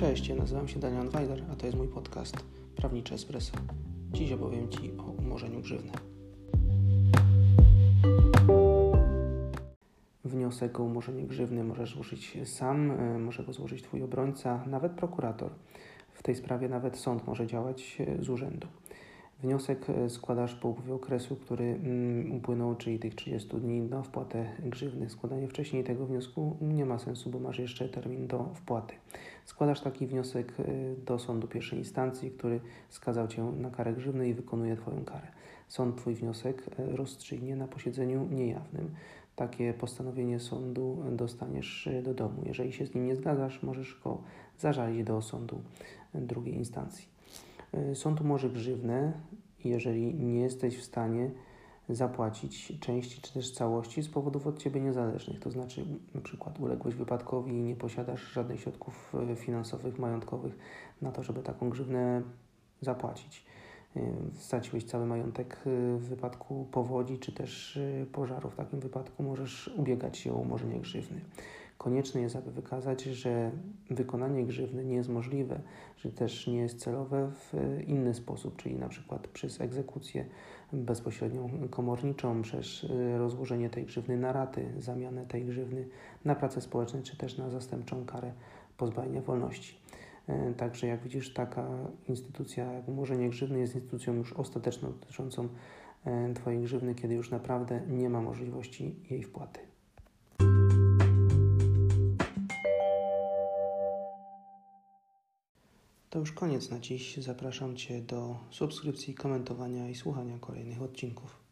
Cześć, ja nazywam się Daniel Weiler, a to jest mój podcast Prawnicze Espresso. Dziś opowiem Ci o umorzeniu grzywny. Wniosek o umorzenie grzywny możesz złożyć sam, e, może go złożyć Twój obrońca, nawet prokurator. W tej sprawie nawet sąd może działać e, z urzędu. Wniosek e, składasz po upływie okresu, który mm, upłynął, czyli tych 30 dni na wpłatę grzywny. Składanie wcześniej tego wniosku nie ma sensu, bo masz jeszcze termin do wpłaty. Składasz taki wniosek e, do sądu pierwszej instancji, który skazał Cię na karę grzywny i wykonuje Twoją karę. Sąd Twój wniosek e, rozstrzygnie na posiedzeniu niejawnym. Takie postanowienie sądu dostaniesz do domu. Jeżeli się z nim nie zgadzasz, możesz go zażalić do sądu drugiej instancji. E, sąd umorzy grzywnę, jeżeli nie jesteś w stanie zapłacić części czy też całości z powodów od Ciebie niezależnych, to znaczy na przykład uległeś wypadkowi i nie posiadasz żadnych środków e, finansowych, majątkowych na to, żeby taką grzywnę zapłacić. E, straciłeś cały majątek w wypadku powodzi czy też pożaru. W takim wypadku możesz ubiegać się o umorzenie grzywny. Konieczne jest, aby wykazać, że wykonanie grzywny nie jest możliwe, że też nie jest celowe w inny sposób, czyli na przykład przez egzekucję bezpośrednią komorniczą, przez rozłożenie tej grzywny na raty, zamianę tej grzywny na pracę społeczną, czy też na zastępczą karę pozbawienia wolności. E, także jak widzisz, taka instytucja jak umorzenie grzywny jest instytucją już ostateczną dotyczącą e, Twojej grzywny, kiedy już naprawdę nie ma możliwości jej wpłaty. To już koniec na dziś. Zapraszam Cię do subskrypcji, komentowania i słuchania kolejnych odcinków.